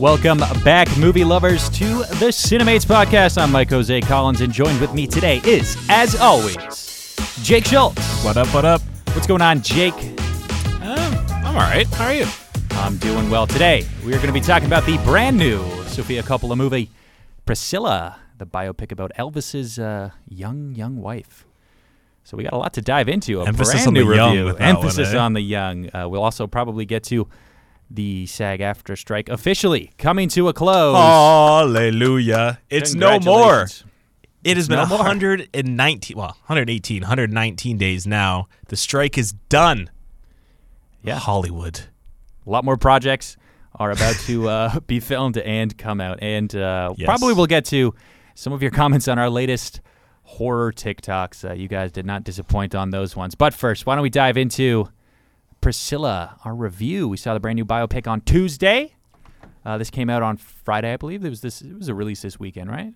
Welcome back, movie lovers, to the Cinemates podcast. I'm Mike Jose Collins, and joined with me today is, as always, Jake Schulz. What up? What up? What's going on, Jake? Um, I'm all right. How are you? I'm doing well today. We are going to be talking about the brand new Sofia Coppola movie, Priscilla, the biopic about Elvis's uh, young, young wife. So we got a lot to dive into. A Emphasis brand on new the young review. with that one, Emphasis eh? on the young. Uh, we'll also probably get to the SAG AFTRA strike officially coming to a close. Hallelujah. It's no more. It has been No more. 119, well, 118, 119 days now. The strike is done. Yeah. Hollywood. A lot more projects are about to uh, be filmed and come out. And uh, Yes. probably we'll get to some of your comments on our latest horror TikToks. Uh, you guys did not disappoint on those ones. But first, why don't we dive into Priscilla, our review? We saw the brand new biopic on Tuesday. Uh, this came out on Friday, I believe. It was this. It was a release this weekend, right?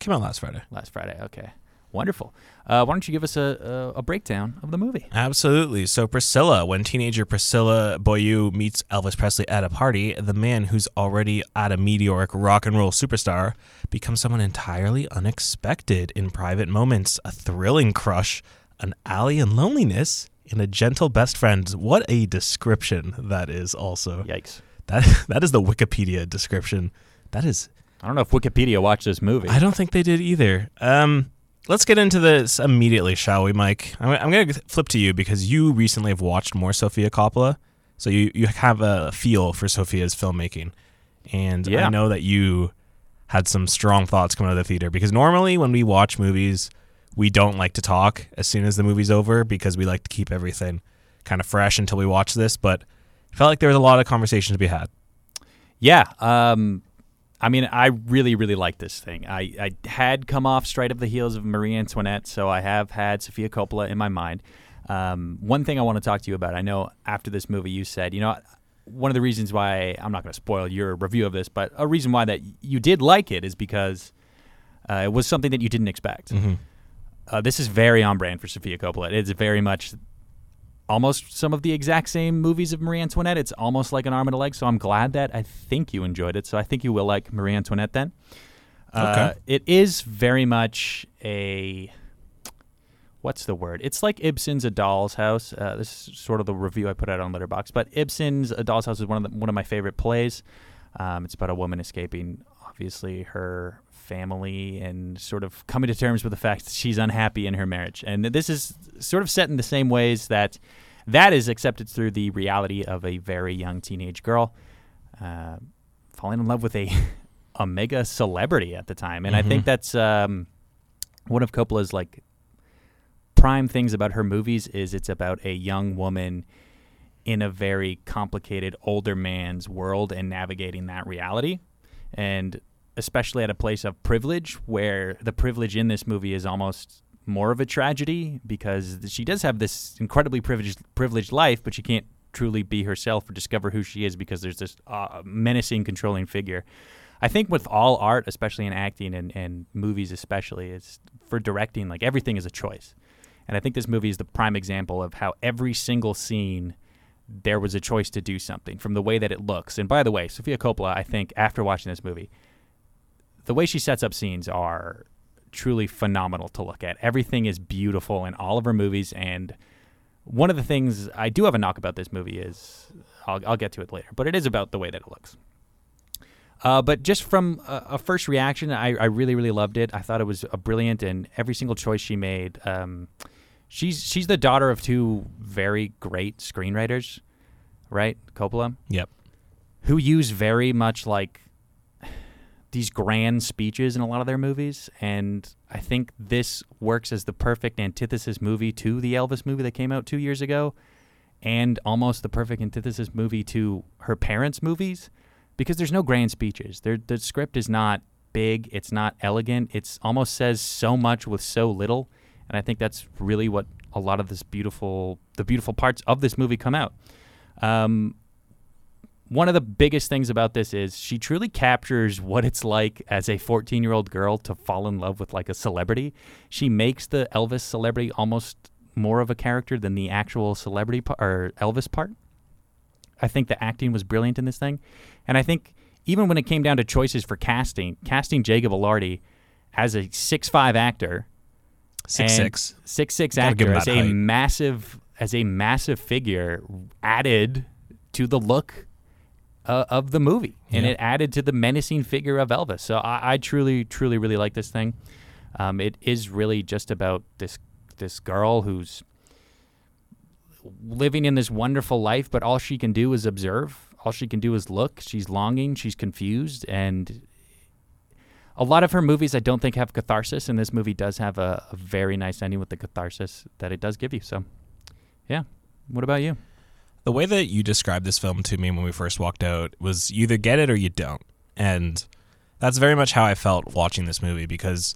Came out last Friday. Last Friday. Okay, wonderful. Uh, why don't you give us a, a, a breakdown of the movie? Absolutely. So, Priscilla, when teenager Priscilla Beaulieu meets Elvis Presley at a party, the man who's already at a meteoric rock and roll superstar becomes someone entirely unexpected in private moments, a thrilling crush, an alley alien loneliness, and a gentle best friend. What a description that is, also. Yikes! That That is the Wikipedia description. That is I don't know if Wikipedia watched this movie. I don't think they did either. Um, let's get into this immediately, shall we, Mike? I'm, I'm going to flip to you because you recently have watched more Sofia Coppola, so you you have a feel for Sofia's filmmaking, and Yeah. I know that you had some strong thoughts coming out of the theater because normally when we watch movies, we don't like to talk as soon as the movie's over because we like to keep everything kind of fresh until we watch this, but. I felt like there was a lot of conversation to be had. Yeah. Um, I mean, I really, really like this thing. I, I had come off straight of the heels of Marie Antoinette, so I have had Sofia Coppola in my mind. Um, one thing I want to talk to you about, I know after this movie you said, you know, one of the reasons why I'm not going to spoil your review of this, but a reason why that you did like it is because uh, it was something that you didn't expect. Uh, this is very on brand for Sofia Coppola. It's very much almost some of the exact same movies of Marie Antoinette. It's almost like an arm and a leg. So I'm glad that I think you enjoyed it. So I think you will like Marie Antoinette then. Uh, Okay. it is very much a what's the word? It's like Ibsen's A Doll's House. Uh, this is sort of the review I put out on Letterboxd. But Ibsen's A Doll's House is one of the, one of my favorite plays. Um, it's about a woman escaping, obviously, her family and sort of coming to terms with the fact that she's unhappy in her marriage. And this is sort of set in the same ways that that is accepted through the reality of a very young teenage girl uh, falling in love with a a mega celebrity at the time. And I think that's um, one of Coppola's like prime things about her movies is it's about a young woman in a very complicated older man's world and navigating that reality. And especially at a place of privilege where the privilege in this movie is almost more of a tragedy because she does have this incredibly privileged privileged life, but she can't truly be herself or discover who she is because there's this uh, menacing, controlling figure. I think with all art, especially in acting and, and movies, especially, it's for directing, like everything is a choice. And I think this movie is the prime example of how every single scene there was a choice to do something from the way that it looks. And by the way, Sofia Coppola, I think after watching this movie, the way she sets up scenes are truly phenomenal to look at. Everything is beautiful in all of her movies. And one of the things I do have a knock about this movie is I'll, I'll get to it later, but it is about the way that it looks. Uh, but just from a, a first reaction, I, I really, really loved it. I thought it was brilliant, and every single choice she made. Um, she's she's the daughter of two very great screenwriters, right? Coppola, Yep. who use very much like these grand speeches in a lot of their movies, and I think this works as the perfect antithesis movie to the Elvis movie that came out two years ago, and almost the perfect antithesis movie to her parents' movies because there's no grand speeches. There, the script is not big. It's not elegant. It's almost says so much with so little, and I think that's really what a lot of this beautiful, the beautiful parts of this movie come out. Um, one of the biggest things about this is she truly captures what it's like as a 14 year old girl to fall in love with like a celebrity. She makes the Elvis celebrity almost more of a character than the actual celebrity pa- or Elvis part. I think the acting was brilliant in this thing. And I think even when it came down to choices for casting, casting Jacob Elordi as a six five actor, Six and six. six six Gotta give actor him as that a height. massive as a massive figure added to the look uh, of the movie, and Yeah. it added to the menacing figure of Elvis. So I, I truly, truly, really like this thing. Um, it is really just about this this girl who's living in this wonderful life, but all she can do is observe. All she can do is look. She's longing. She's confused, and a lot of her movies I don't think have catharsis, and this movie does have a, a very nice ending with the catharsis that it does give you. So, yeah. What about you? The way that you described this film to me when we first walked out was you either get it or you don't. And that's very much how I felt watching this movie because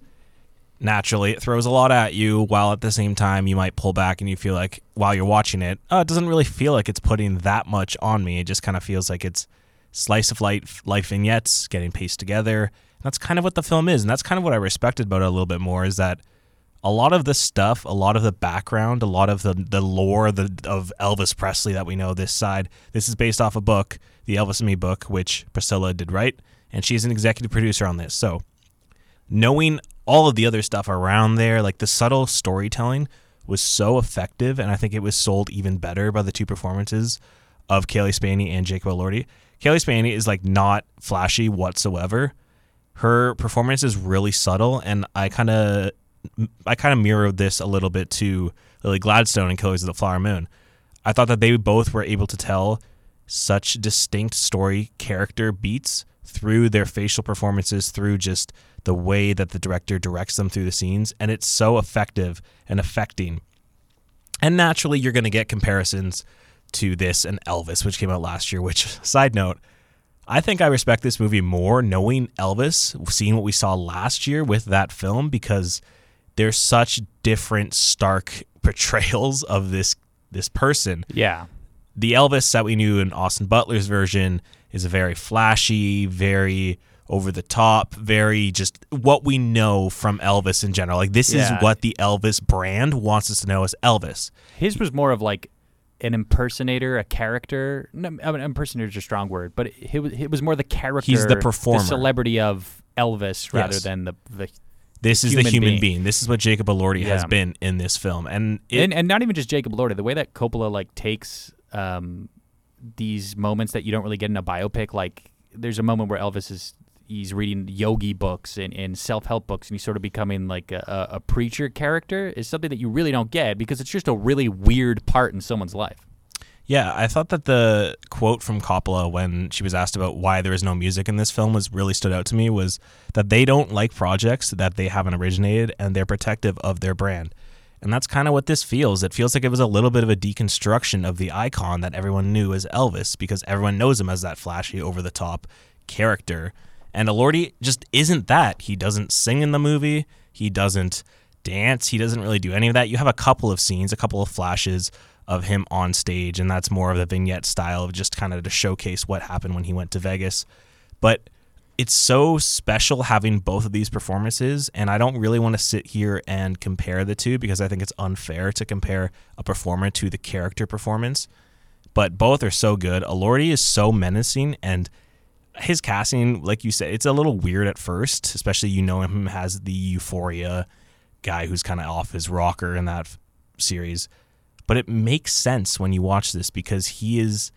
naturally it throws a lot at you while at the same time you might pull back and you feel like while you're watching it, oh, it doesn't really feel like it's putting that much on me. It just kind of feels like it's slice of life, life vignettes getting paced together. That's kind of what the film is. And that's kind of what I respected about it a little bit more is that a lot of the stuff, a lot of the background, a lot of the the lore the, of Elvis Presley that we know this side. This is based off a book, the Elvis and Me book, which Priscilla did write, and she's an executive producer on this. So knowing all of the other stuff around there, like the subtle storytelling was so effective, and I think it was sold even better by the two performances of Cailee Spaeny and Jacob Elordi. Cailee Spaeny is like not flashy whatsoever. Her performance is really subtle, and I kind of I kind of mirrored this a little bit to Lily Gladstone and Killers of the Flower Moon. I thought that they both were able to tell such distinct story character beats through their facial performances, through just the way that the director directs them through the scenes, and it's so effective and affecting. And naturally, you're going to get comparisons to this and Elvis, which came out last year. Which, side note, I think I respect this movie more knowing Elvis, seeing what we saw last year with that film, because there's such different, stark portrayals of this this person. Yeah. The Elvis that we knew in Austin Butler's version is a very flashy, very over the top, very just what we know from Elvis in general. Like this Yeah. is what the Elvis brand wants us to know as Elvis. His was more of like an impersonator, a character. No, I mean, impersonator is a strong word, but it, was, it was more the character. He's the performer. the celebrity of Elvis, rather Yes. than the the. This is the Human being. being. This is what Jacob Elordi has been in this film, and it, and, and not even just Jacob Elordi. The way that Coppola like takes um, these moments that you don't really get in a biopic. Like there's a moment where Elvis is he's reading yogi books and, and self help books, and he's sort of becoming like a, a, preacher character. Is something that you really don't get because it's just a really weird part in someone's life. Yeah, I thought that the quote from Coppola when she was asked about why there is no music in this film was really stood out to me was that they don't like projects that they haven't originated and they're protective of their brand. And that's kind of what this feels. It feels like it was a little bit of a deconstruction of the icon that everyone knew as Elvis because everyone knows him as that flashy, over the top character. And Elordi just isn't that. He doesn't sing in the movie. He doesn't dance. He doesn't really do any of that. You have a couple of scenes, a couple of flashes of him on stage, and that's more of the vignette style of just kind of to showcase what happened when he went to Vegas. But it's so special having both of these performances, and I don't really want to sit here and compare the two because I think it's unfair to compare a performer to the character performance. But both are so good. Elordi is so menacing, and his casting, like you said, it's a little weird at first, especially you know him as the Euphoria guy who's kind of off his rocker in that f- series. But it makes sense when you watch this because he is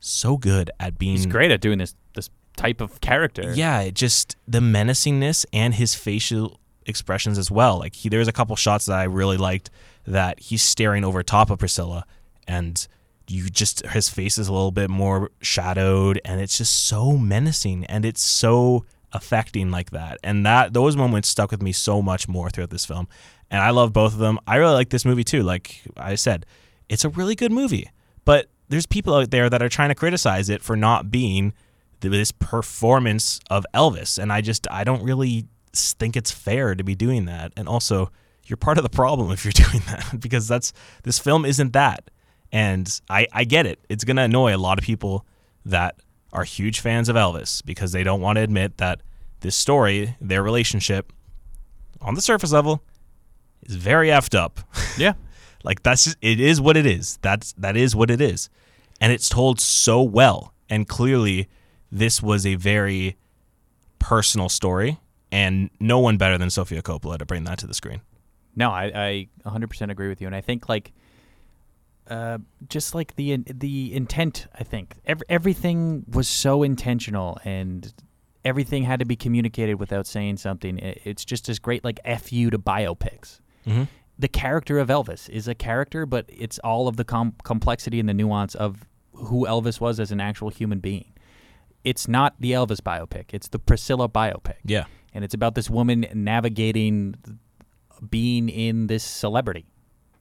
so good at being He's great at doing this this type of character. yeah, it just the menacingness and his facial expressions as well. Like he, there's a couple shots that I really liked that he's staring over top of Priscilla, and you just his face is a little bit more shadowed, and it's just so menacing and it's so affecting like that. And that those moments stuck with me so much more throughout this film. And I love both of them. I really like this movie too. Like I said, it's a really good movie, but there's people out there that are trying to criticize it for not being this performance of Elvis, and I just I don't really think it's fair to be doing that. And also, you're part of the problem if you're doing that because that's this film isn't that. And I I get it. It's gonna annoy a lot of people that are huge fans of Elvis because they don't want to admit that this story, their relationship, on the surface level, is very effed up. yeah. Like that's just, it is what it is. That's that is what it is, and it's told so well and clearly. this was a very personal story, and no one better than Sofia Coppola to bring that to the screen. No, I, I 100% agree with you, and I think like, uh, just like the the intent, I think every, everything was so intentional, and everything had to be communicated without saying something. It, it's just as great like fu to biopics. Mm-hmm. The character of Elvis is a character, but it's all of the com- complexity and the nuance of who Elvis was as an actual human being. It's not the Elvis biopic; it's the Priscilla biopic. Yeah. and it's about this woman navigating being in this celebrity,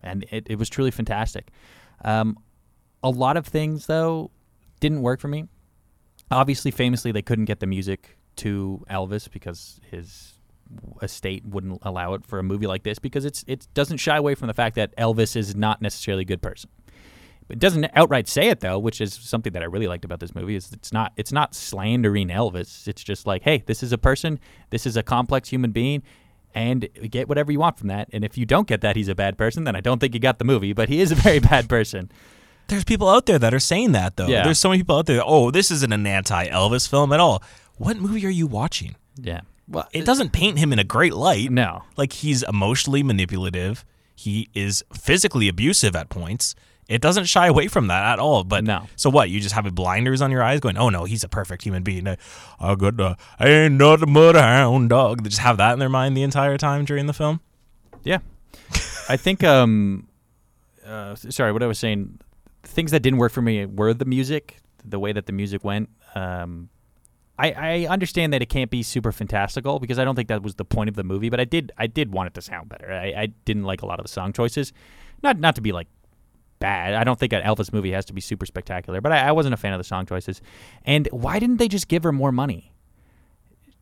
and it, it was truly fantastic. Um, a lot of things though didn't work for me. Obviously, famously, they couldn't get the music to Elvis because his estate wouldn't allow it for a movie like this because it's it doesn't shy away from the fact that Elvis is not necessarily a good person. It doesn't outright say it though, which is something that I really liked about this movie. Is it's not it's not slandering Elvis. It's just like, hey, this is a person. This is a complex human being, and get whatever you want from that. And if you don't get that, he's a bad person. Then I don't think you got the movie. But he is a very bad person. There's people out there that are saying that though. Yeah. There's so many people out there. Oh, this isn't an anti-Elvis film at all. What movie are you watching? Yeah. Well, It doesn't paint him in a great light. no. Like he's emotionally manipulative. He is physically abusive at points. It doesn't shy away from that at all. But No. So what? You just have a blinders on your eyes, going, "Oh no, he's a perfect human being." Uh, Oh, good. Uh, I ain't nothing but a hound dog. They just have that in their mind the entire time during the film. Yeah. I think um uh sorry, what I was saying things that didn't work for me were the music, the way that the music went. Um I, I understand that it can't be super fantastical because I don't think that was the point of the movie, but I did I did want it to sound better. I, I didn't like a lot of the song choices. Not not to be like bad. I don't think an Elvis movie has to be super spectacular, but I, I wasn't a fan of the song choices. And why didn't they just give her more money?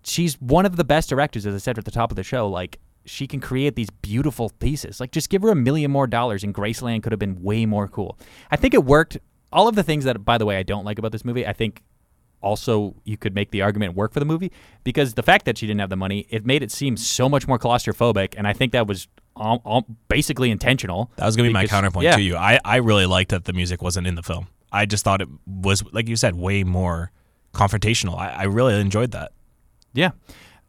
she's one of the best directors, as I said at the top of the show. Like she can create these beautiful pieces. Like just give her a million more dollars, and Graceland could have been way more cool. I think it worked. All of the things that, by the way, I don't like about this movie, I think also you could make the argument work for the movie because the fact that she didn't have the money, it made it seem so much more claustrophobic, and I think that was all, all basically intentional. That was gonna be my counterpoint yeah. to you. I, I really liked that the music wasn't in the film. I just thought it was, like you said, way more confrontational. I, I really enjoyed that. Yeah.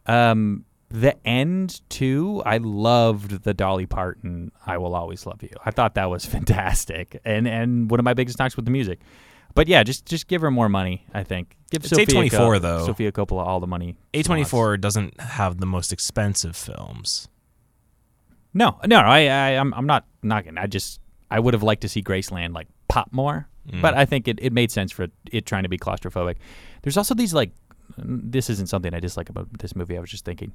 Um, the end too. I loved the Dolly Parton "I Will Always Love You." I thought that was fantastic, and and one of my biggest knocks with the music. But yeah, just just give her more money. I think give It's Sofia A24 Co- though. Sofia Coppola all the money. A24 wants. doesn't have the most expensive films. No, no, I, I I'm I'm not knocking. I just I would have liked to see Graceland like pop more, Mm. but I think it, it made sense for it trying to be claustrophobic. There's also these like this isn't something I dislike about this movie. I was just thinking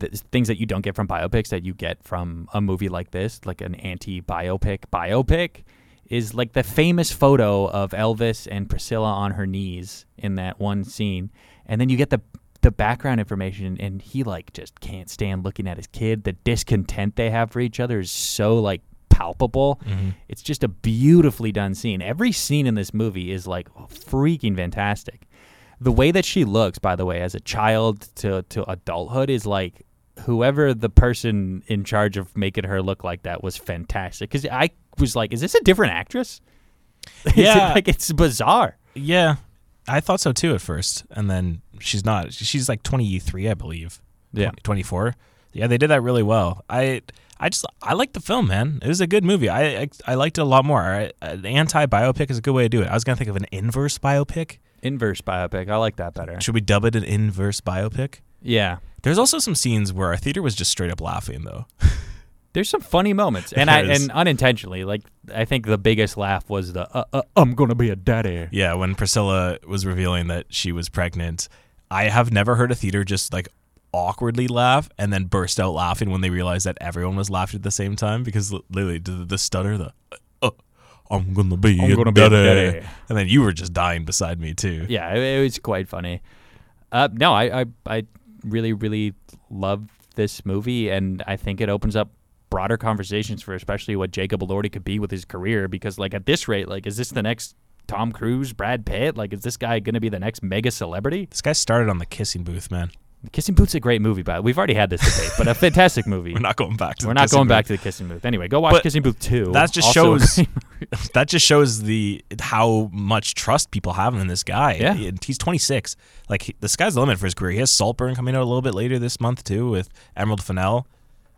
th- things that you don't get from biopics that you get from a movie like this, like an anti-biopic biopic, is like the famous photo of Elvis and Priscilla on her knees in that one scene, and then you get the the background information, and he like just can't stand looking at his kid. The discontent they have for each other is so like palpable. Mm-hmm. It's just a beautifully done scene. Every scene in this movie is like freaking fantastic. The way that she looks, by the way, as a child to to adulthood is like whoever the person in charge of making her look like that was fantastic. Because I was like, is this a different actress? Is it, Yeah. like it's bizarre. Yeah, I thought so too at first, and then she's not. She's like twenty three, I believe. Yeah. twenty four. Yeah, they did that really well. I I just I liked the film, man. It was a good movie. I I, I liked it a lot more. I, an anti biopic is a good way to do it. I was gonna think of an inverse biopic. Inverse biopic. I like that better. Should we dub it an inverse biopic? Yeah. There's also some scenes where our theater was just straight up laughing though. There's some funny moments, and I is. and unintentionally, like I think the biggest laugh was the uh, uh, "I'm gonna be a daddy." Yeah, when Priscilla was revealing that she was pregnant, I have never heard a theater just like awkwardly laugh and then burst out laughing when they realized that everyone was laughing at the same time because literally the, the stutter, the uh, I'm gonna be, I'm a gonna be a daddy. daddy. and then you were just dying beside me too. Yeah, it, it was quite funny. Uh, no, I, I I really really love this movie, and I think it opens up broader conversations for especially what Jacob Elordi could be with his career. Because like at this rate, like is this the next Tom Cruise, Brad Pitt? Like is this guy gonna be the next mega celebrity? This guy started on the kissing booth, man. Kissing Booth's a great movie, but we've already had this debate, but a fantastic movie. We're not going back to. We're the not kissing going back booth. to the Kissing Booth. Anyway, go watch But Kissing Booth 2. that just shows- that just shows the how much trust people have in this guy. Yeah. He- he's 26. Like he, the sky's the limit for his career. He has Saltburn coming out a little bit later this month too with Emerald Fennell,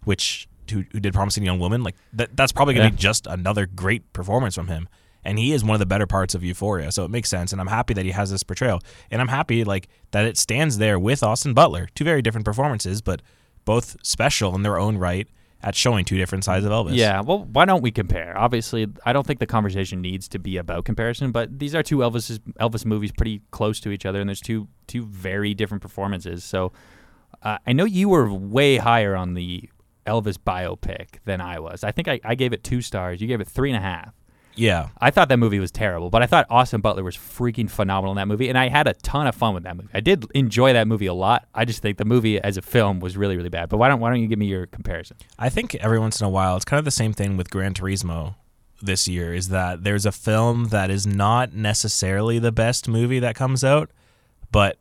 which who, who did Promising Young Woman. Like that, that's probably gonna Yeah. be just another great performance from him. And he is one of the better parts of Euphoria, so it makes sense. And I'm happy that he has this portrayal, and I'm happy like that it stands there with Austin Butler. Two very different performances, but both special in their own right at showing two different sides of Elvis. Yeah, well, why don't we compare? Obviously, I don't think the conversation needs to be about comparison, but these are two Elvis Elvis movies pretty close to each other, and there's two two very different performances. So, uh, I know you were way higher on the Elvis biopic than I was. I think I, I gave it two stars. You gave it three and a half. yeah. I thought that movie was terrible, but I thought Austin Butler was freaking phenomenal in that movie, and I had a ton of fun with that movie. I did enjoy that movie a lot. I just think the movie as a film was really, really bad. But why don't why don't you give me your comparison? I think every once in a while, it's kind of the same thing with Gran Turismo this year is that there's a film that is not necessarily the best movie that comes out, but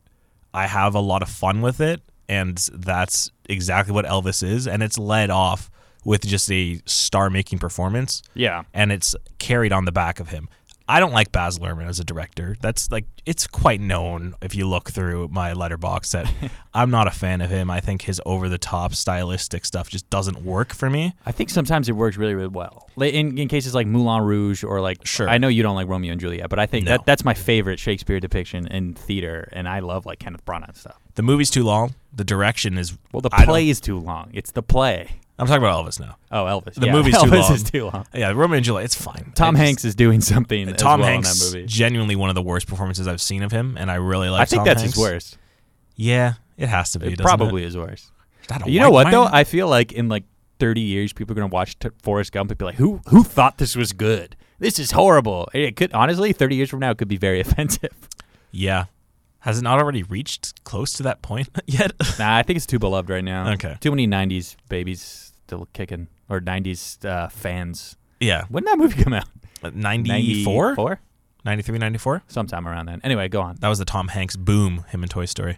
I have a lot of fun with it. And that's exactly what Elvis is. And it's led off with just a star making performance Yeah, and it's carried on the back of him. I don't like Baz Luhrmann as a director. That's like it's quite known if you look through my Letterboxd that I'm not a fan of him. I think his over the top stylistic stuff just doesn't work for me. I think sometimes it works really, really well. Like, In, in cases like Moulin Rouge or like, Sure. I know you don't like Romeo and Juliet, but I think No. that that's my favorite Shakespeare depiction in theater, and I love like Kenneth Branagh and stuff. The movie's too long. The direction is Well, the play is too long. It's the play. I'm talking about Elvis now. Oh, Elvis. The yeah, movie's too Elvis long. is too long. Yeah, Romeo and Juliet. It's fine. Tom I just- Hanks is doing something. as Tom well Hanks in that movie. genuinely one of the worst performances I've seen of him, and I really like. I think Tom that's Hanks. his worst. Yeah, it has to be. It probably is worse. It? I don't You know what mine. though? I feel like in like 30 years, people are gonna watch t- Forrest Gump and be like, "Who who thought this was good? This is horrible." It could honestly, 30 years from now, it could be very offensive. yeah. Has it not already reached close to that point yet? nah, I think it's too beloved right now. Okay. Too many 90s babies still kicking or 90s uh, fans. yeah. When did that movie come out? 94? 94? 93, 94? Sometime around then. Anyway, go on. That was the Tom Hanks boom, him in Toy Story.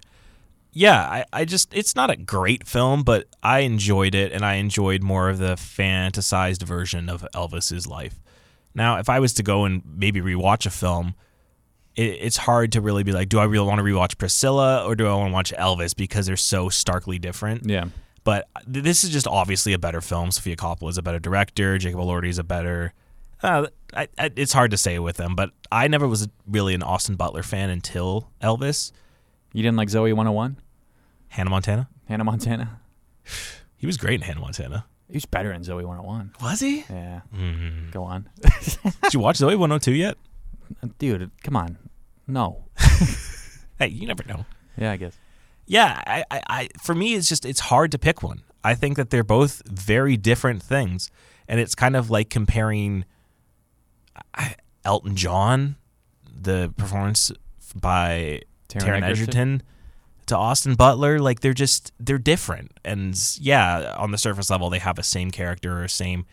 Yeah, I, I just, it's not a great film, but I enjoyed it, and I enjoyed more of the fantasized version of Elvis's life. Now, if I was to go and maybe rewatch a film, it, it's hard to really be like, do I really want to rewatch Priscilla or do I want to watch Elvis because they're so starkly different? Yeah. But th- this is just obviously a better film. Sofia Coppola is a better director. Jacob Elordi is a better. Uh, I, I, it's hard to say with them, but I never was really an Austin Butler fan until Elvis, You didn't like Zoey 101? Hannah Montana. Hannah Montana? He was great in Hannah Montana. He was better in Zoey 101. Was he? Yeah. Mm. Go on. Did you watch Zoey 102 yet? Dude, come on. No. Hey, you never know. Yeah, I guess. Yeah, I, I, I, for me, it's just it's hard to pick one. I think that they're both very different things, and it's kind of like comparing Elton John, the performance by Taron, Egerton, to Austin Butler. Like they're just they're different, and yeah, on the surface level, they have a same character or same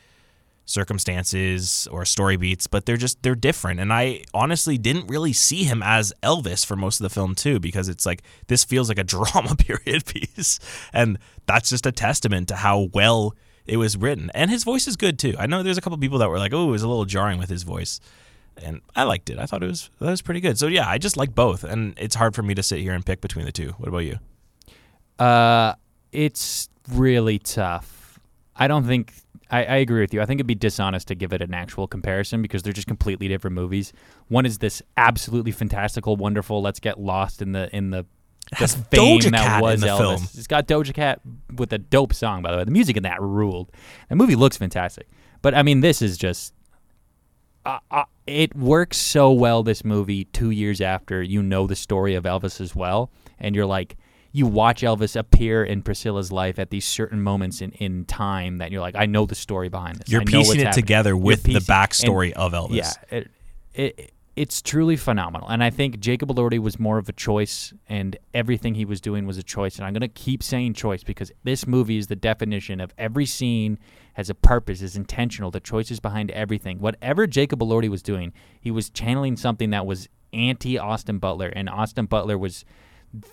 circumstances or story beats, but they're just they're different. And I honestly didn't really see him as Elvis for most of the film too, because it's like this feels like a drama period piece, and that's just a testament to how well it was written. And his voice is good too. I know there's a couple people that were like, "Oh, it was a little jarring with his voice." And I liked it. I thought it was that was pretty good. So yeah, I just like both, and it's hard for me to sit here and pick between the two. What about you? Uh, it's really tough. I don't think I, I agree with you. I think it'd be dishonest to give it an actual comparison because they're just completely different movies. One is this absolutely fantastical, wonderful. Let's get lost in the in the, the fame Doja that Cat was Elvis. film. It's got Doja Cat with a dope song, by the way. The music in that ruled. The movie looks fantastic, but I mean, this is just. Uh, uh, it works so well. This movie, two years after you know the story of Elvis as well, and you're like, you watch Elvis appear in Priscilla's life at these certain moments in, in time that you're like, I know the story behind this. You're I piecing it happening. together with the backstory and- of Elvis. Yeah, it, it it's truly phenomenal, and I think Jacob Elordi was more of a choice, and everything he was doing was a choice. And I'm gonna keep saying choice because this movie is the definition of every scene has a purpose, is intentional. The choices behind everything. Whatever Jacob Elordi was doing, he was channeling something that was anti Austin Butler, and Austin Butler was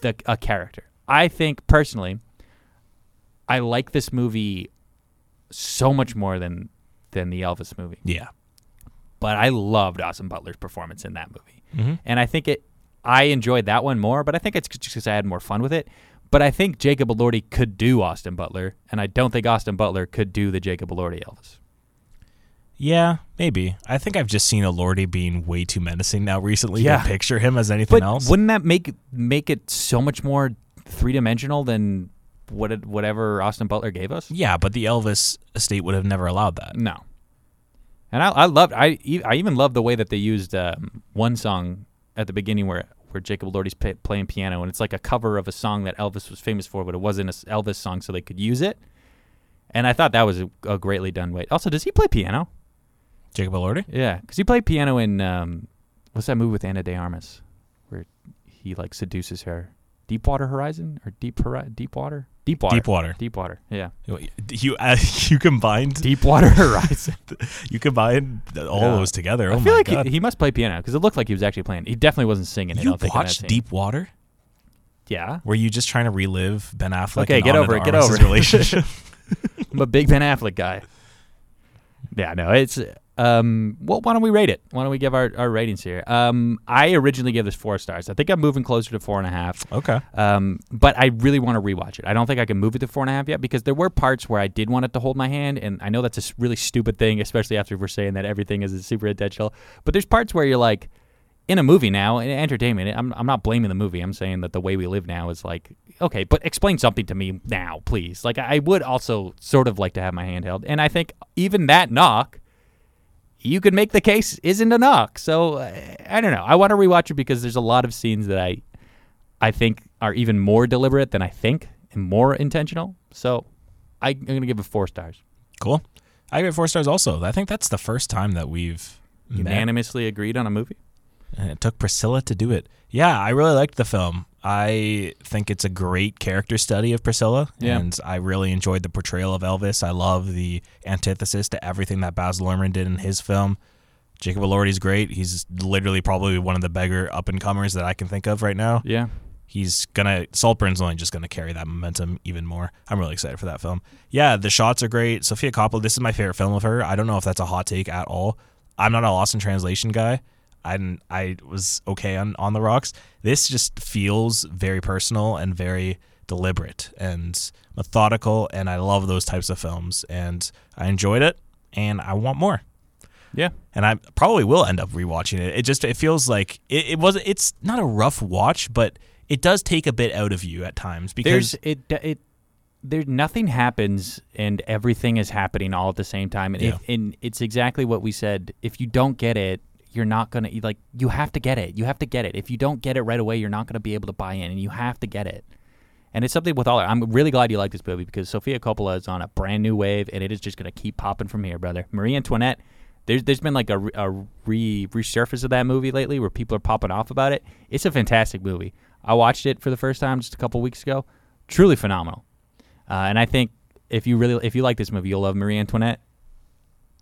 the a character. I think personally, I like this movie so much more than than the Elvis movie. Yeah. But I loved Austin Butler's performance in that movie, Mm-hmm. and I think it. I enjoyed that one more, but I think it's just because I had more fun with it. But I think Jacob Elordi could do Austin Butler, and I don't think Austin Butler could do the Jacob Elordi Elvis. Yeah, maybe. I think I've just seen Elordi being way too menacing now recently Yeah. to picture him as anything But else. wouldn't that make make it so much more three dimensional than what it, whatever Austin Butler gave us? yeah, but the Elvis estate would have never allowed that. No. And I, I loved I I even loved the way that they used um, one song at the beginning where where Jacob Elordi's pa playing piano and it's like a cover of a song that Elvis was famous for, but it wasn't a s- Elvis song, so they could use it. And I thought that was a, a greatly done way. Also, does he play piano? Jacob Elordi? Yeah, because he played piano in um, what's that movie with Ana de Armas, where he like seduces her, Deepwater Horizon or Deep Hori- Deepwater, Deepwater, Deepwater. Deepwater, yeah, You uh, you combined Deepwater Horizon. you combined all Yeah. those together. Oh I feel like. He, he must play piano because it looked like he was actually playing. He definitely wasn't singing. I you don't think in that watched scene. Deep Water? Yeah, Were you just trying to relive Ben Affleck Okay, and get over it, get over it. relationship? I'm a big Ben Affleck guy. Yeah, no, it's um. Well, why don't we rate it? Why don't we give our, our ratings here? Um, I originally gave this four stars. I think I'm moving closer to four and a half. okay. Um, but I really want to rewatch it. I don't think I can move it to four and a half yet because there were parts where I did want it to hold my hand, and I know that's a really stupid thing, especially after we're saying that everything is super intentional. But there's parts where you're like, in a movie now, in entertainment. I'm I'm not blaming the movie. I'm saying that the way we live now is like, okay, but explain something to me now, please. Like I would also sort of like to have my hand held, and I think even that knock. You could make the case isn't a knock, so uh, I don't know. I want to rewatch it because there's a lot of scenes that I I think are even more deliberate than I think and more intentional. So I, I'm going to give it four stars. Cool. I give it four stars also. I think that's the first time that we've met. Unanimously agreed on a movie. And it took Priscilla to do it. Yeah, I really liked the film. I think it's a great character study of Priscilla, Yeah. and I really enjoyed the portrayal of Elvis. I love the antithesis to everything that Baz Luhrmann did in his film. Jacob Elordi's great. He's literally probably one of the beggar up and comers that I can think of right now. Yeah. He's gonna Saltburn's only just gonna carry that momentum even more. I'm really excited for that film. Yeah, the shots are great. Sofia Coppola, this is my favorite film of her. I don't know if that's a hot take at all. I'm not a Lost in Translation guy. I I was okay on on the rocks. This just feels very personal and very deliberate and methodical, and I love those types of films. And I enjoyed it, and I want more Yeah. and I probably will end up rewatching it. It just it feels like it, it was it's not a rough watch, but it does take a bit out of you at times because There's it it there nothing happens and everything is happening all at the same time and, if, and it's exactly what we said if you don't get it you're not going to like you have to get it. You have to get it. If you don't get it right away you're not going to be able to buy in and you have to get it. And it's something with all i'm really glad you like this movie because Sofia Coppola is on a brand new wave and it is just going to keep popping from here brother. Marie antoinette there's, there's been like a, a re resurface of that movie lately where people are popping off about it. It's a fantastic movie. I watched it for the first time just a couple weeks ago. Truly phenomenal. Uh, and i think if you really if you like this movie you'll love marie antoinette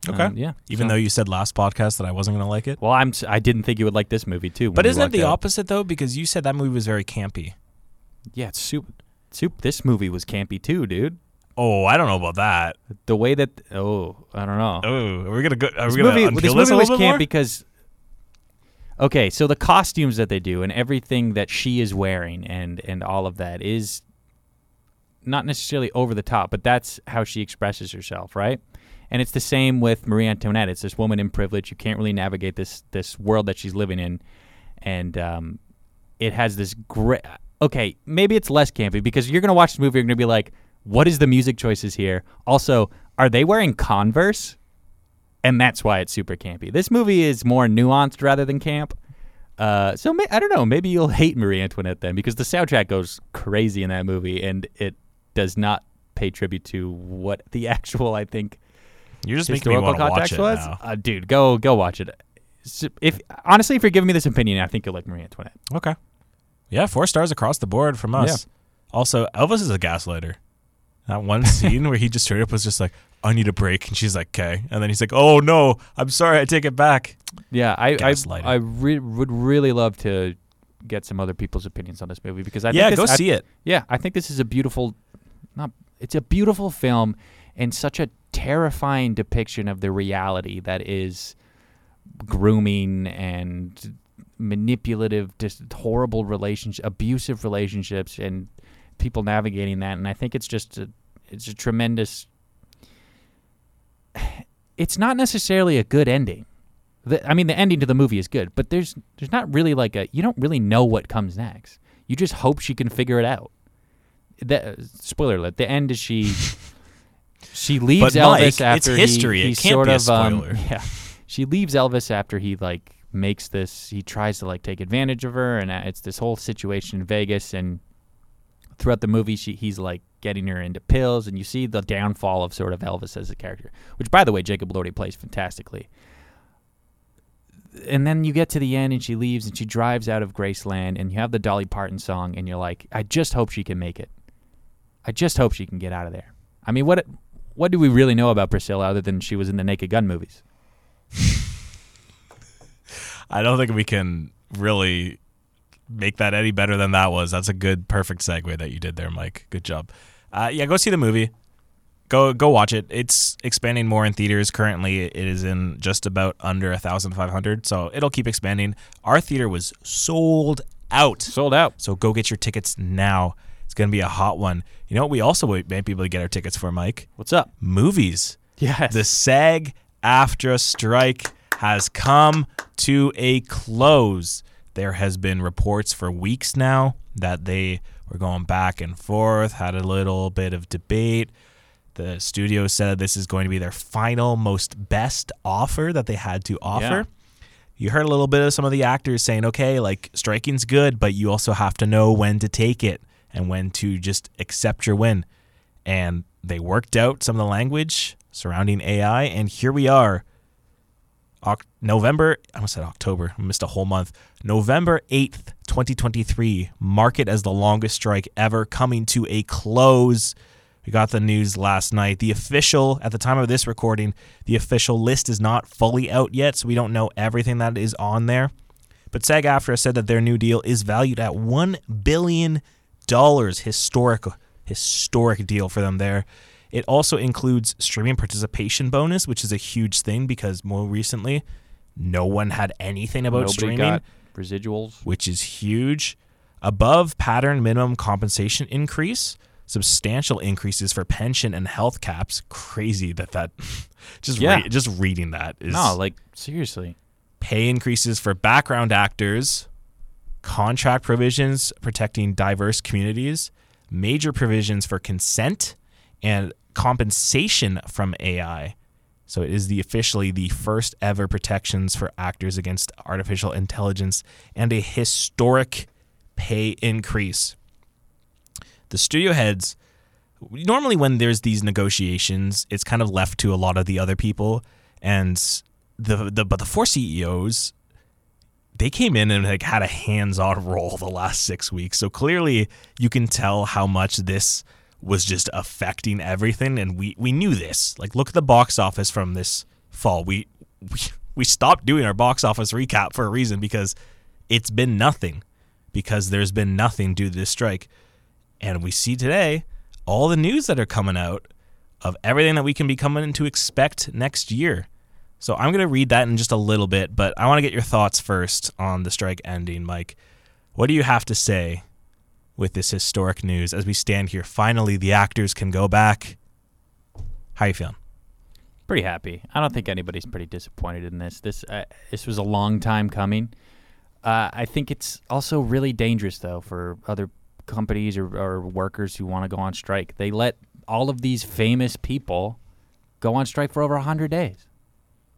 okay. Um, yeah Even so- though you said last podcast that I wasn't going to like it. well i'm i didn't think you would like this movie too But isn't it the out. opposite though? Because you said that movie was very campy. Yeah, it's soup. Soup. This movie was campy too, dude. Oh, I don't know about that. The way that oh, I don't know. Oh, are we gonna go? Are this we gonna movie, this this movie a was bit camp because okay, so the costumes that they do and everything that she is wearing and and all of that is not necessarily over the top, but that's how she expresses herself, right? And it's the same with Marie Antoinette. It's this woman in privilege. You can't really navigate this this world that she's living in, and um, it has this great. Okay, maybe it's less campy because you're gonna watch the movie. You're gonna be like, "What is the music choices here?" Also, are they wearing Converse? And that's why it's super campy. This movie is more nuanced rather than camp. Uh, so may, I don't know. Maybe you'll hate Marie Antoinette then because the soundtrack goes crazy in that movie, and it does not pay tribute to what the actual I think You're just making me want to watch it was. now. Uh, dude, go go watch it. If honestly, if you're giving me this opinion, I think you'll like Marie Antoinette. Okay. Yeah, four stars across the board from us. Also, Elvis is a gaslighter. That one scene where he just straight up was just like, "I need a break," and she's like, "Okay," and then he's like, "Oh no, I'm sorry, I take it back." Yeah, I I, Gaslighting. I re- would really love to get some other people's opinions on this movie because I yeah, think go this, I- see it. yeah, I think this is a beautiful, not it's a beautiful film and such a terrifying depiction of the reality that is grooming and manipulative, just horrible relationship, abusive relationships, and people navigating that. And I think it's just a, it's a tremendous. It's not necessarily a good ending. The, I mean, the ending to the movie is good, but there's there's not really like a you don't really know what comes next. You just hope she can figure it out. The, spoiler alert: the end is she she leaves But, Elvis Mike, it's after he- history. It can't sort be a of um, yeah. She leaves Elvis after he like makes this he tries to like take advantage of her and uh, it's this whole situation in Vegas and throughout the movie she he's like getting her into pills and you see the downfall of sort of Elvis as a character which by the way Jacob Elordi plays fantastically. And then you get to the end and she leaves and she drives out of Graceland and you have the Dolly Parton song and you're like I just hope she can make it. I just hope she can get out of there. I mean what what do we really know about Priscilla other than she was in the Naked Gun movies I don't think we can really make that any better than that was. That's a good, perfect segue that you did there, Mike. Good job. Uh, yeah, go see the movie. Go go watch it. It's expanding more in theaters. Currently, it is in just about under a thousand five hundred. So it'll keep expanding. Our theater was sold out. sold out So go get your tickets now. It's gonna be a hot one. You know what? We also might be able to get our tickets for Mike. what's up Movies. yes The SAG AFTRA strike has come to a close. There has been reports for weeks now that they were going back and forth, had a little bit of debate. The studio said this is going to be their final, most best offer that they had to offer. You heard a little bit of some of the actors saying, okay, like striking's good, but you also have to know when to take it and when to just accept your win. And they worked out some of the language surrounding AI, and here we are. November, I almost said October, I missed a whole month. November 8th, 2023, mark it as the longest strike ever, coming to a close. We got the news last night. The official, at the time of this recording, the official list is not fully out yet, so we don't know everything that is on there. But SAG AFTRA said that their new deal is valued at $1 billion. Dollars historic, historic deal for them there. It also includes streaming participation bonus, which is a huge thing because more recently, no one had anything about Nobody streaming got residuals which is huge. Above pattern minimum compensation increase, substantial increases for pension and health caps. Crazy that that just Yeah. re- just reading that is no like seriously pay increases for background actors, contract provisions protecting diverse communities, major provisions for consent and compensation from AI. So it is the officially the first ever protections for actors against artificial intelligence and a historic pay increase. The studio heads normally when there's these negotiations, it's kind of left to a lot of the other people and the the but the four CEOs they came in and like had a hands-on role the last 6 weeks. So clearly you can tell how much this was just affecting everything and we we knew this. Like look at the box office from this fall. We we, we stopped doing our box office recap for a reason because it's been nothing because there's been nothing due to this strike. And we see today all the news that are coming out of everything that we can be coming to expect next year. So I'm going to read that in just a little bit, but I want to get your thoughts first on the strike ending, Mike. What do you have to say with this historic news as we stand here? Finally, the actors can go back. How you feeling? pretty happy. I don't think anybody's pretty disappointed in this. This uh, this was a long time coming. Uh, I think it's also really dangerous though for other companies or, or workers who want to go on strike. They let all of these famous people go on strike for over hundred days.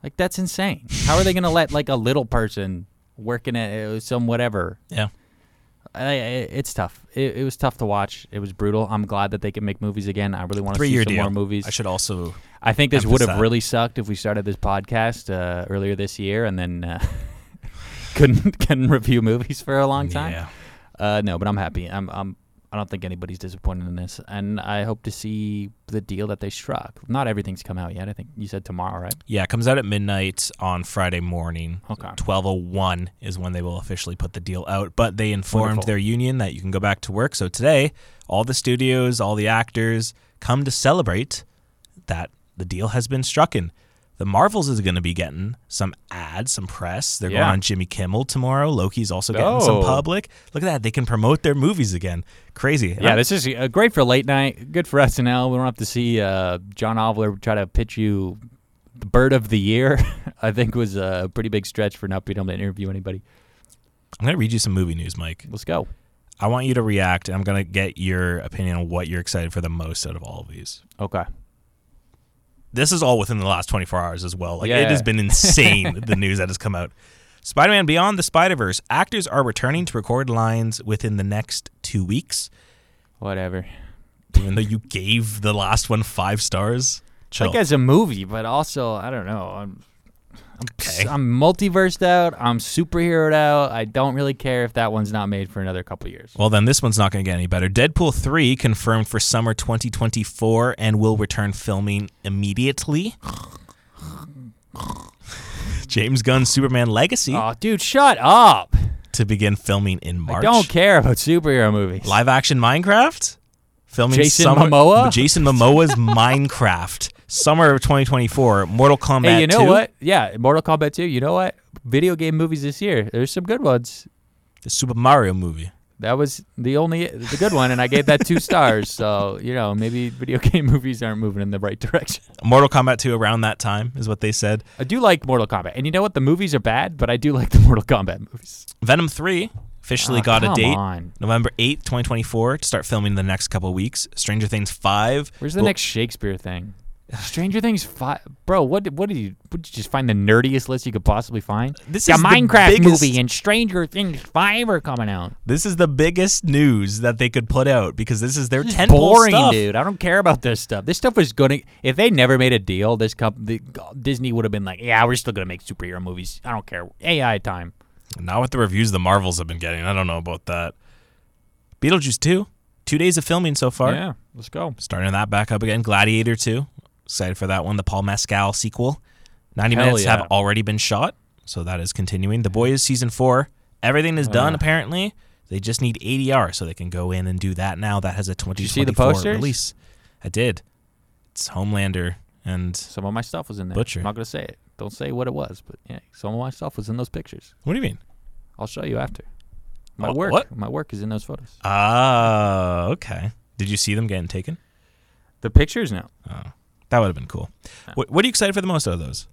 Like that's insane. How are they going to let like a little person working at uh, some whatever? Yeah. I, I, it's tough. It, it was tough to watch. It was brutal. I'm glad that they can make movies again. I really want to see some deal. more movies. I should also I think this would have really sucked if we started this podcast uh, earlier this year and then uh, couldn't couldn't review movies for a long time. Yeah. Uh, no, but I'm happy. I'm I'm I don't think anybody's disappointed in this, and I hope to see the deal that they struck. Not everything's come out yet. I think you said tomorrow, right? Yeah, it comes out at midnight on Friday morning. Okay. 1201 is when they will officially put the deal out. But they informed Wonderful. their union that you can go back to work. So today, all the studios, all the actors come to celebrate that the deal has been strucken. The Marvels is going to be getting some ads, some press. They're Yeah. going on Jimmy Kimmel tomorrow. Loki's also getting some Oh. public. Look at that. They can promote their movies again. Crazy. Yeah, this is uh, great for late night. Good for SNL. We don't have to see uh, John Oliver try to pitch you the bird of the year. I think was a pretty big stretch for not being able to interview anybody. I'm going to read you some movie news, Mike. Let's go. I want you to react, and I'm going to get your opinion on what you're excited for the most out of all of these. Okay. This is all within the last 24 hours as well. Like Yeah. it has been insane the news that has come out. Spider-Man Beyond the Spider-Verse actors are returning to record lines within the next 2 weeks. Whatever. Even though you gave the last one 5 stars. Chill. Like as a movie, but also I don't know. I'm I'm, Okay. I'm multiversed out. I'm superheroed out. I don't really care if that one's not made for another couple years. well, then this one's not going to get any better. Deadpool 3 confirmed for summer 2024 and will return filming immediately. James Gunn's Superman Legacy Oh, dude, shut up! to begin filming in March. I don't care about superhero movies. live action Minecraft filming Jason summer, Momoa? Jason Momoa's Minecraft summer of 2024 Mortal Kombat Hey, you know 2 what? Yeah, Mortal Kombat 2. You know what? Video game movies this year. There's some good ones. the Super Mario movie That was the only the good one, and I gave that two stars. So you know, maybe video game movies aren't moving in the right direction. Mortal Kombat 2 around that time is what they said I do like Mortal Kombat, and you know what? The movies are bad, but I do like the Mortal Kombat movies. Venom 3 officially Ah, got a date on. November 8th 2024 to start filming the next couple weeks Stranger Things 5 Where's the next Shakespeare thing? Stranger Things five, bro. What did, what did you? Would you just find the nerdiest list you could possibly find? This the is the Minecraft biggest- movie and Stranger Things five are coming out. this is the biggest news that they could put out because this is their 10 boring, stuff. dude. I don't care about this stuff. This stuff was gonna. If they never made a deal, this company, Disney would have been like, "Yeah, we're still gonna make superhero movies. I don't care. AI time." Not with the reviews the Marvels have been getting I don't know about that Beetlejuice 2 two days of filming so far Yeah, let's go. starting that back up again. Gladiator 2. Excited for that one. The Paul Mescal sequel. 90 Hell minutes yeah. have already been shot, so that is continuing. The Boys season 4. Everything is done Uh. apparently. They just need ADR so they can go in and do that now. That has a 2024 you see the posters? release. I did. It's Homelander and Some of my stuff was in there. Butcher. I'm not gonna say it. Don't say what it was, but yeah, some of my stuff was in those pictures. what do you mean? I'll show you after. My Oh, work. what? My work is in those photos. Ah, okay. Did you see them getting taken? The pictures now. Oh, that would have been cool. What, what are you excited for the most out of those?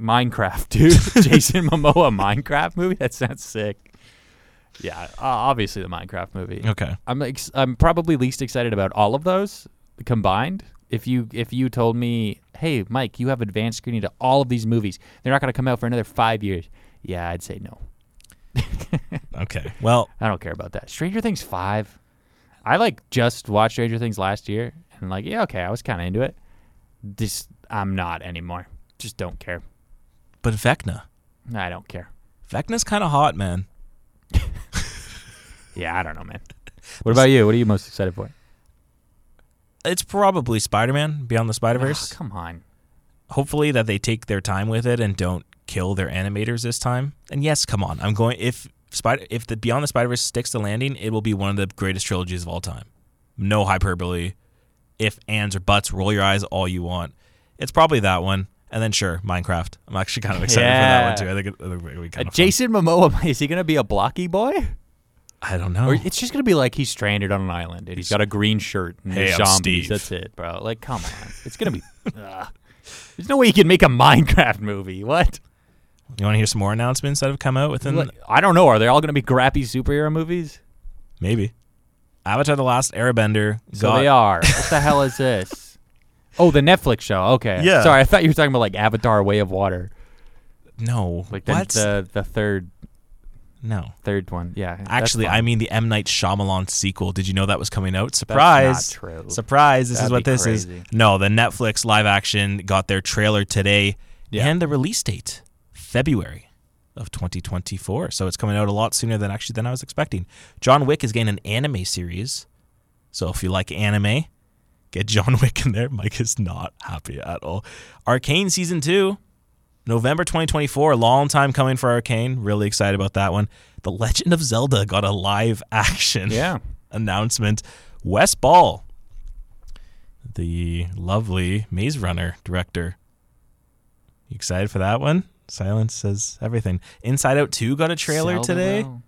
Minecraft, dude. Jason Momoa Minecraft movie. That sounds sick. Yeah, obviously the Minecraft movie. Okay. I'm ex- I'm probably least excited about all of those combined. If you if you told me, hey Mike, you have advanced screening to all of these movies, they're not going to come out for another five years. Yeah, I'd say no. Okay. Well, I don't care about that. Stranger Things five. I like just watched Stranger Things last year, and like yeah, okay, I was kind of into it. This I'm not anymore. Just don't care. but Vecna. I don't care. Vecna's kind of hot, man. Yeah, I don't know, man. What about you? What are you most excited for? It's probably Spider-Man Beyond the Spider-Verse. Ah, come on. hopefully that they take their time with it and don't kill their animators this time. And yes, come on, I'm going if Spider if the Beyond the Spider Verse sticks to landing, it will be one of the greatest trilogies of all time. No hyperbole. If ands or buts, roll your eyes all you want. It's probably that one. And then sure, Minecraft. I'm actually kind of excited for that one too. I think it, it'll be Uh, kind of Jason Momoa, is he going to be a blocky boy? I don't know. Or it's just going to be like he's stranded on an island and he's got a green shirt and Hey, zombies. That's it, bro. Like, come on. It's going to be. Ugh. There's no way you can make a Minecraft movie. What? you want to hear some more announcements that have come out within? I don't know. Are they all going to be crappy superhero movies? maybe. Avatar: The Last Airbender. So got- they are. What the hell is this? Oh, the Netflix show. Okay. Yeah. Sorry, I thought you were talking about like Avatar: Way of Water, No. like the what? the, the third no. third one. Yeah. Actually. I mean the M Night Shyamalan sequel. Did you know that was coming out? Surprise! Surprise! This is That'd what be this is. No, the Netflix live action got their trailer today, Yeah. and the release date February of 2024. So it's coming out a lot sooner than actually than I was expecting. John Wick is getting an anime series So if you like anime, get John Wick in there. Mike is not happy at all. Arcane season two, November 2024. Long time coming for Arcane. Really excited about that one. The Legend of Zelda got a live action Yeah. announcement. Wes Ball, the lovely Maze Runner director. You excited for that one? Silence says everything. Inside Out 2 got a trailer Zelda, today. though.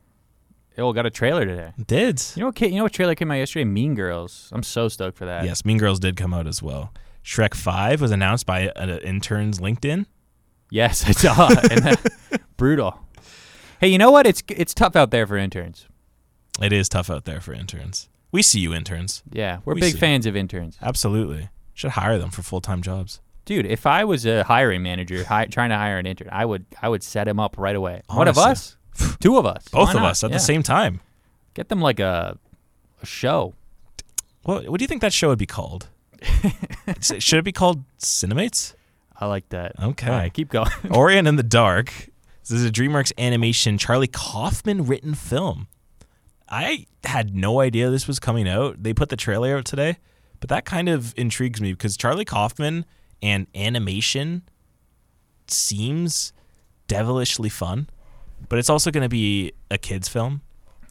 Oh, got a trailer today. Did. You know what? You know what trailer came out yesterday? Mean Girls. I'm so stoked for that. Yes, Mean Girls did come out as well. Shrek 5 was announced by an intern's LinkedIn. Yes, I saw. and brutal. Hey, you know what? It's it's tough out there for interns. It is tough out there for interns. We see you interns. Yeah, we're We big fans of interns, Absolutely. Should hire them for full-time jobs. Dude. If I was a hiring manager hi- trying to hire an intern, I would I would set him up right away. One of us, two of us, Both Why of not? us at Yeah. the same time. Get them like a a show. What, what do you think that show would be called? Should it be called Cinemates? I like that. Okay. All right, keep going. Orion and the Dark. This is a DreamWorks animation Charlie Kaufman written film. I had no idea this was coming out. They put the trailer out today, but that kind of intrigues me because Charlie Kaufman and animation seems devilishly fun, but it's also going to be a kids film.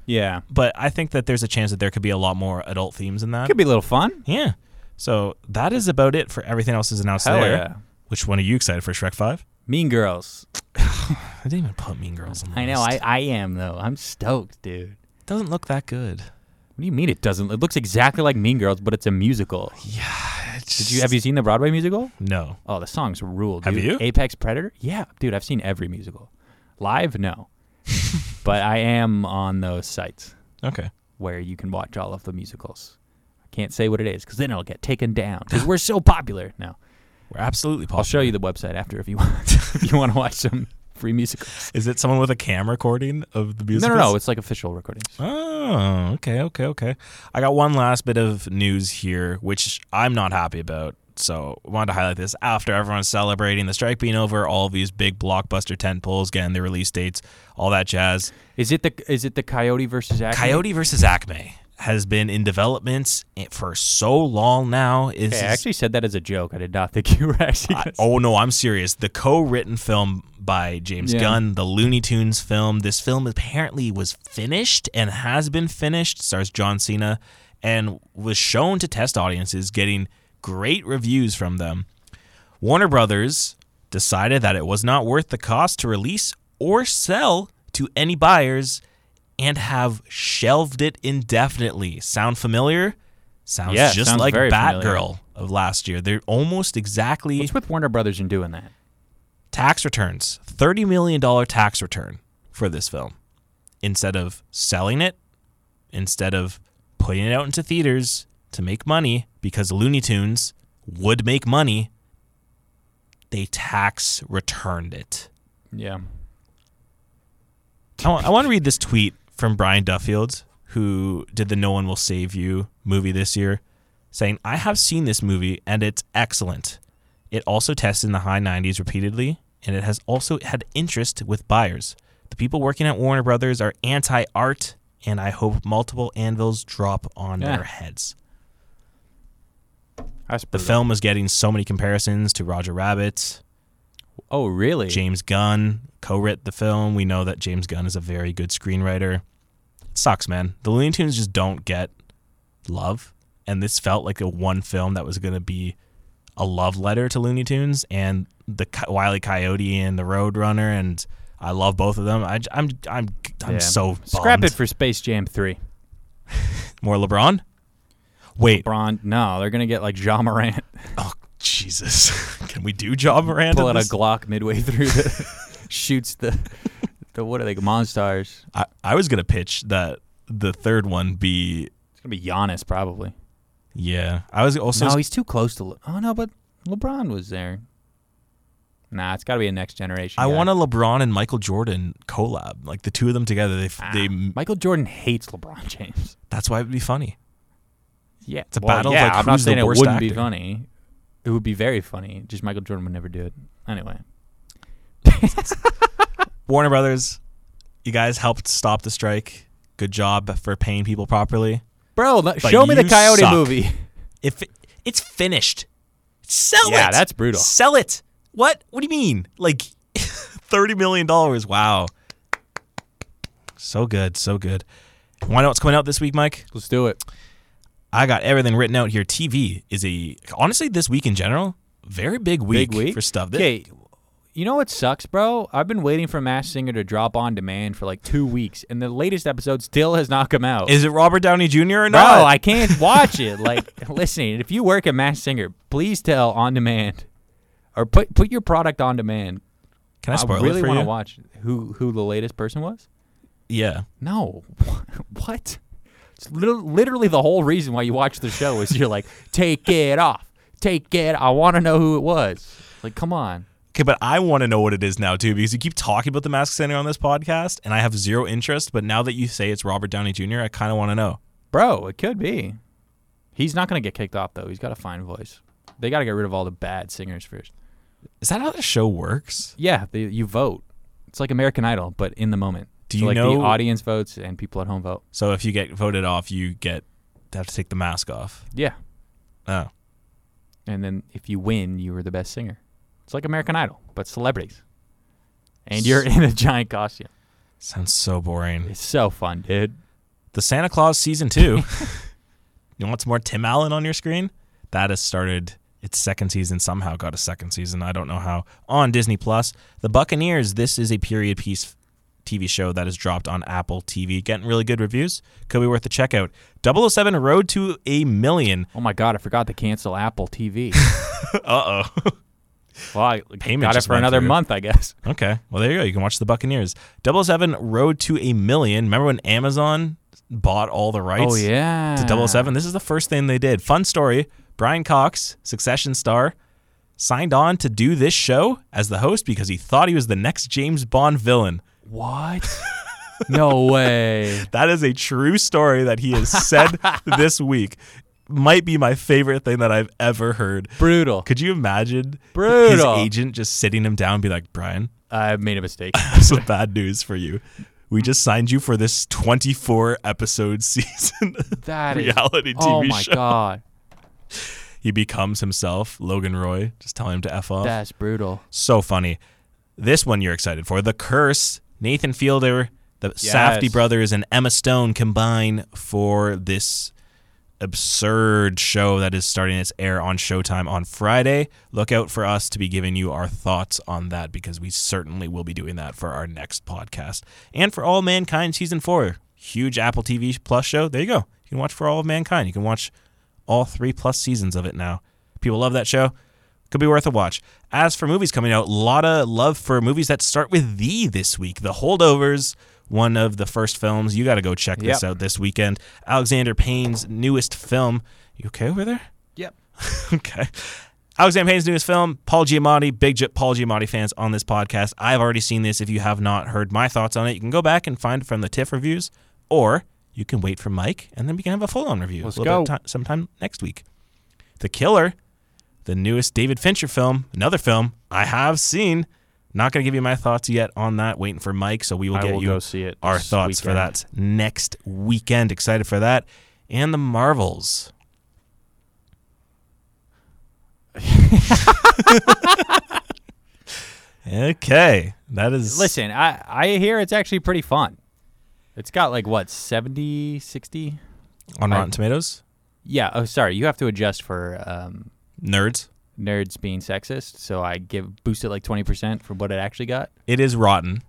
yeah, But I think that there's a chance that there could be a lot more adult themes in that. could be a little fun. Yeah. So that is about it for everything else is announced Hell there. yeah. Which one are you excited for? Shrek 5? Mean Girls. I didn't even put Mean Girls on the I know. list. I I am though. I'm stoked, dude. doesn't look that good. What do you mean it doesn't? It looks exactly like Mean Girls, but it's a musical. Yeah. Did you have you seen the Broadway musical? No. Oh, the songs rule. Have dude. you? Apex Predator? Yeah, dude. I've seen every musical. Live, no, but I am on those sites Okay. where you can watch all of the musicals. I can't say what it is because then it'll get taken down because we're so popular. now. We're absolutely popular. I'll show you the website after if you want. if you want to watch some free musicals. Is it someone with a cam recording of the music? No, no, no. It's like official recordings. Oh, okay, okay, okay. I got one last bit of news here, which I'm not happy about. So I wanted to highlight this after everyone's celebrating the strike being over, all these big blockbuster tent poles getting their release dates, all that jazz. Is it the is it the Coyote versus Acme? Coyote versus Acme has been in development for so long now. Is Okay, I actually said that as a joke. I did not think you were actually. I- oh no, I'm serious. The co-written film by James Yeah. Gunn, the Looney Tunes film. This film apparently was finished and has been finished. Stars John Cena and was shown to test audiences, getting great reviews from them. Warner Brothers decided that it was not worth the cost to release or sell to any buyers and have shelved it indefinitely. Sound familiar? Sounds Yeah, just sounds like. Batgirl of last year. They're almost exactly What's with Warner Brothers in doing that? tax returns $30 million tax return for this film instead of selling it instead of putting it out into theaters to make money because looney tunes would make money they tax returned it Yeah. I want to read this tweet from Brian Duffield, who did the No One Will Save You movie this year, saying, I have seen this movie and it's excellent. It also tested in the high 90s repeatedly, and it has also had interest with buyers. The people working at Warner Brothers are anti art, and I hope multiple anvils drop on Yeah. their heads. The film is getting so many comparisons to Roger Rabbit. Oh, really? James Gunn co-wrote the film. We know that James Gunn is a very good screenwriter. It sucks, man. The Looney Tunes just don't get love, and this felt like a one film that was going to be a love letter to Looney Tunes and the Co- Wile E. Coyote and the Roadrunner, and I love both of them. I, am I'm I'm I'm Yeah. so Scrap it for Space Jam 3. more LeBron. Wait, Braun, no, they're going to get like Ja Morant. oh Jesus, can we do Job Miranda? Pull out a? Glock midway through the. shoots the. the what are they? Monstars. I, I was gonna pitch that the third one be It's going to be Giannis, probably. yeah. I was also no, he's too close to. Le- oh, no, but LeBron was there. Nah, it's got to be a next generation. I guy. want a LeBron and Michael Jordan collab, like the two of them together. They, Ah, they Michael Jordan hates LeBron James. that's why it'd be funny. Yeah, It's a well, battle of, Yeah, like, I'm not saying it wouldn't be funny. It would be very funny. Just Michael Jordan would never do it. Anyway, Warner Brothers, you guys helped stop the strike. Good job for paying people properly. bro. Show me the Coyote suck. movie. If it, it's finished, sell it. Yeah, that's brutal. Sell it. What? What do you mean? Like thirty million dollars? Wow. So good, so good. Want to know what's coming out this week, Mike? Let's do it. I got everything written out here. TV is a honestly this week in general, very big week, Big week for stuff. Th- Okay, you know what sucks, bro? I've been waiting for Masked Singer to drop on demand for like two weeks, and the latest episode still has not come out. Is it Robert Downey Jr. or not? I can't watch it. Like, listen, if you work at Masked Singer, please tell on demand, or put put your product on demand. Can I spoil really it for want to watch who who the latest person was. Yeah. No, what? It's literally the whole reason why you watch the show is you're like, take it off, take it. I want to know who it was. Like, come on. Okay, but I want to know what it is now too because you keep talking about the Mask Singer on this podcast, and I have zero interest. But now that you say it's Robert Downey Jr., I kind of want to know. Bro, it could be. He's not going to get kicked off, though. He's got a fine voice. They got to get rid of all the bad singers first. Is that how the show works? Yeah, they, you vote. It's like American Idol, but in the moment. Do So, you like know- the audience votes and people at home vote? So if you get voted off, you get to have to take the mask off. Yeah. Oh, And then if you win, you were the best singer. It's like American Idol, but celebrities. And you're in a giant costume. sounds so boring. It's so fun, dude. The Santa Claus season two. you want some more Tim Allen on your screen? That has started its second season. Somehow got a second season. I don't know how. On Disney Plus, The Buccaneers. This is a period piece TV show that is dropped on Apple TV, getting really good reviews. Could be worth a check out. 007 Road to a Million. Oh my God, I forgot to cancel Apple TV. uh oh. well, I Payment got it for another through. month, I guess. Okay. Well, there you go. You can watch The Buccaneers. 007 Road to a Million. Remember when Amazon bought all the rights? Oh, yeah. to 007. This is the first thing they did. Fun story. Brian Cox, Succession star, signed on to do this show as the host because he thought he was the next James Bond villain. What? no way. That is a true story that he has said this week. Might be my favorite thing that I've ever heard. Brutal. Could you imagine Brutal. his agent just sitting him down and be like, Brian, I made a mistake. some bad news for you. We just signed you for this 24 episode season that reality TV show. oh my show. God. He becomes himself, Logan Roy, just telling him to F off. That's brutal. so funny. This one you're excited for. The Curse. Nathan Fielder, the Safdie Yes. brothers, and Emma Stone combine for this absurd show that is starting its air on Showtime on Friday. Look out for us to be giving you our thoughts on that because we certainly will be doing that for our next podcast. And for All Mankind season four, huge Apple TV Plus show. There you go. You can watch for All of Mankind. You can watch all three plus seasons of it now. People love that show. Could be worth a watch. As for movies coming out, a lot of love for movies that start with the this week. The Holdovers, one of the first films. You got to go check this Yep. out this weekend. Alexander Payne's newest film. You okay over there? Yep. okay. Alexander Payne's newest film, Paul Giamatti, big Gi- Paul Giamatti fans on this podcast. I've already seen this. If you have not heard my thoughts on it, you can go back and find it from the TIFF reviews, or you can wait for Mike, and then we can have a full-on review Let's a little bit go. ti- sometime next week. The Killer, the newest David Fincher film, another film I have seen. Not going to give you my thoughts yet on that. Waiting for Mike, so we will I get will you see it. our this thoughts for that next weekend. Excited for that. And the Marvels. okay. That is Listen, I I hear it's actually pretty fun. It's got like what 70, 60? on I- Rotten Tomatoes. Yeah. Oh, sorry. You have to adjust for um, Nerds. nerds being sexist. So I give boost it like twenty percent for what it actually got. It is rotten.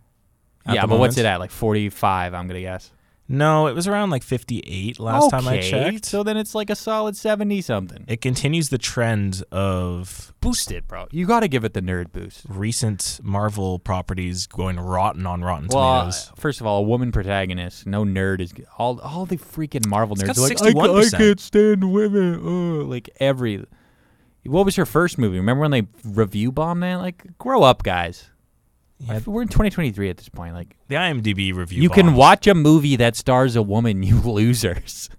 yeah, but what's it at? Like forty five. I'm gonna guess. No, it was around like 58 last time I checked. So then it's like a solid seventy something. It continues the trend of Boost it, bro. You got to give it the nerd boost. recent Marvel properties going rotten on Rotten Well, uh, first of all, a woman protagonist. No nerd is all. All the freaking Marvel nerds like, I, I can't stand women. Uh, like every. What was her first movie? Remember when they review bombed that? Like, grow up, guys. Yeah. We're in 2023 at this point. Like, the IMDb review. you can watch a movie that stars a woman. You losers.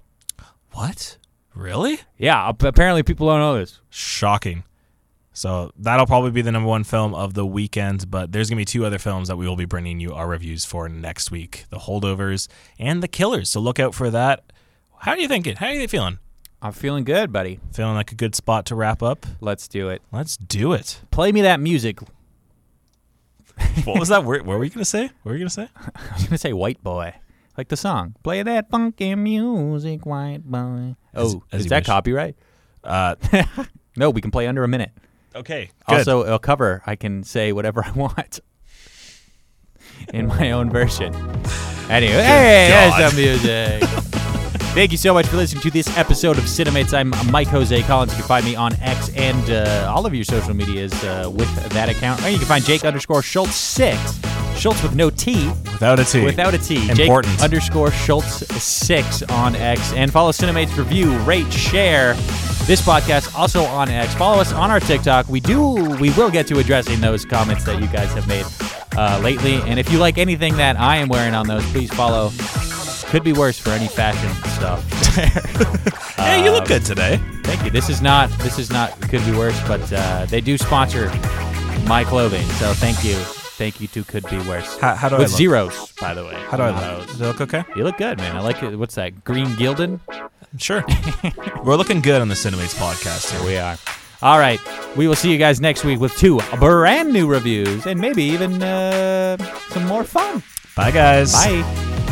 What? Really? Yeah, apparently people don't know this. Shocking. So that'll probably be the number one film of the weekend, but there's going to be two other films that we will be bringing you our reviews for next week The Holdovers and The Killers. So look out for that. How are you thinking? How are you feeling? I'm feeling good, buddy. Feeling like a good spot to wrap up? Let's do it. Let's do it. Play me that music. What was that word? What were you going to say? What were you going to say? I was gonna say white boy, like the song. Play that funky music, white boy. As- Oh, as is that wish. copyright? Uh, No, we can play under a minute. okay. Good. Also, a cover. I can say whatever I want in my own version. Anyway, hey, God. there's some music. Thank you so much for listening to this episode of Cinemates. I'm Mike Jose Collins. You can find me on X and uh, all of your social medias uh, with that account. Or you can find Jake underscore Schulz six. Schulz with no T, without a T. without a T. Important. Jake underscore Schulz six on X. And follow Cinemates Review, rate, share this podcast also on X. Follow us on our TikTok. We do, we will get to addressing those comments that you guys have made uh, lately. And if you like anything that I am wearing on those, please follow. Could be worse for any fashion stuff. hey, you look good today. Thank you. This is not. This is not. Could be worse, but uh, they do sponsor my clothing. So thank you. Thank you to Could Be Worse. How, how do With I look? zeros, by the way. How do I Not look? Does it look okay? You look good, man. I like it. What's that? Green Gildan? Sure. We're looking good on the Cinemates podcast here. Here we are. All right. We will see you guys next week with two brand new reviews and maybe even uh, some more fun. Bye, guys. Bye.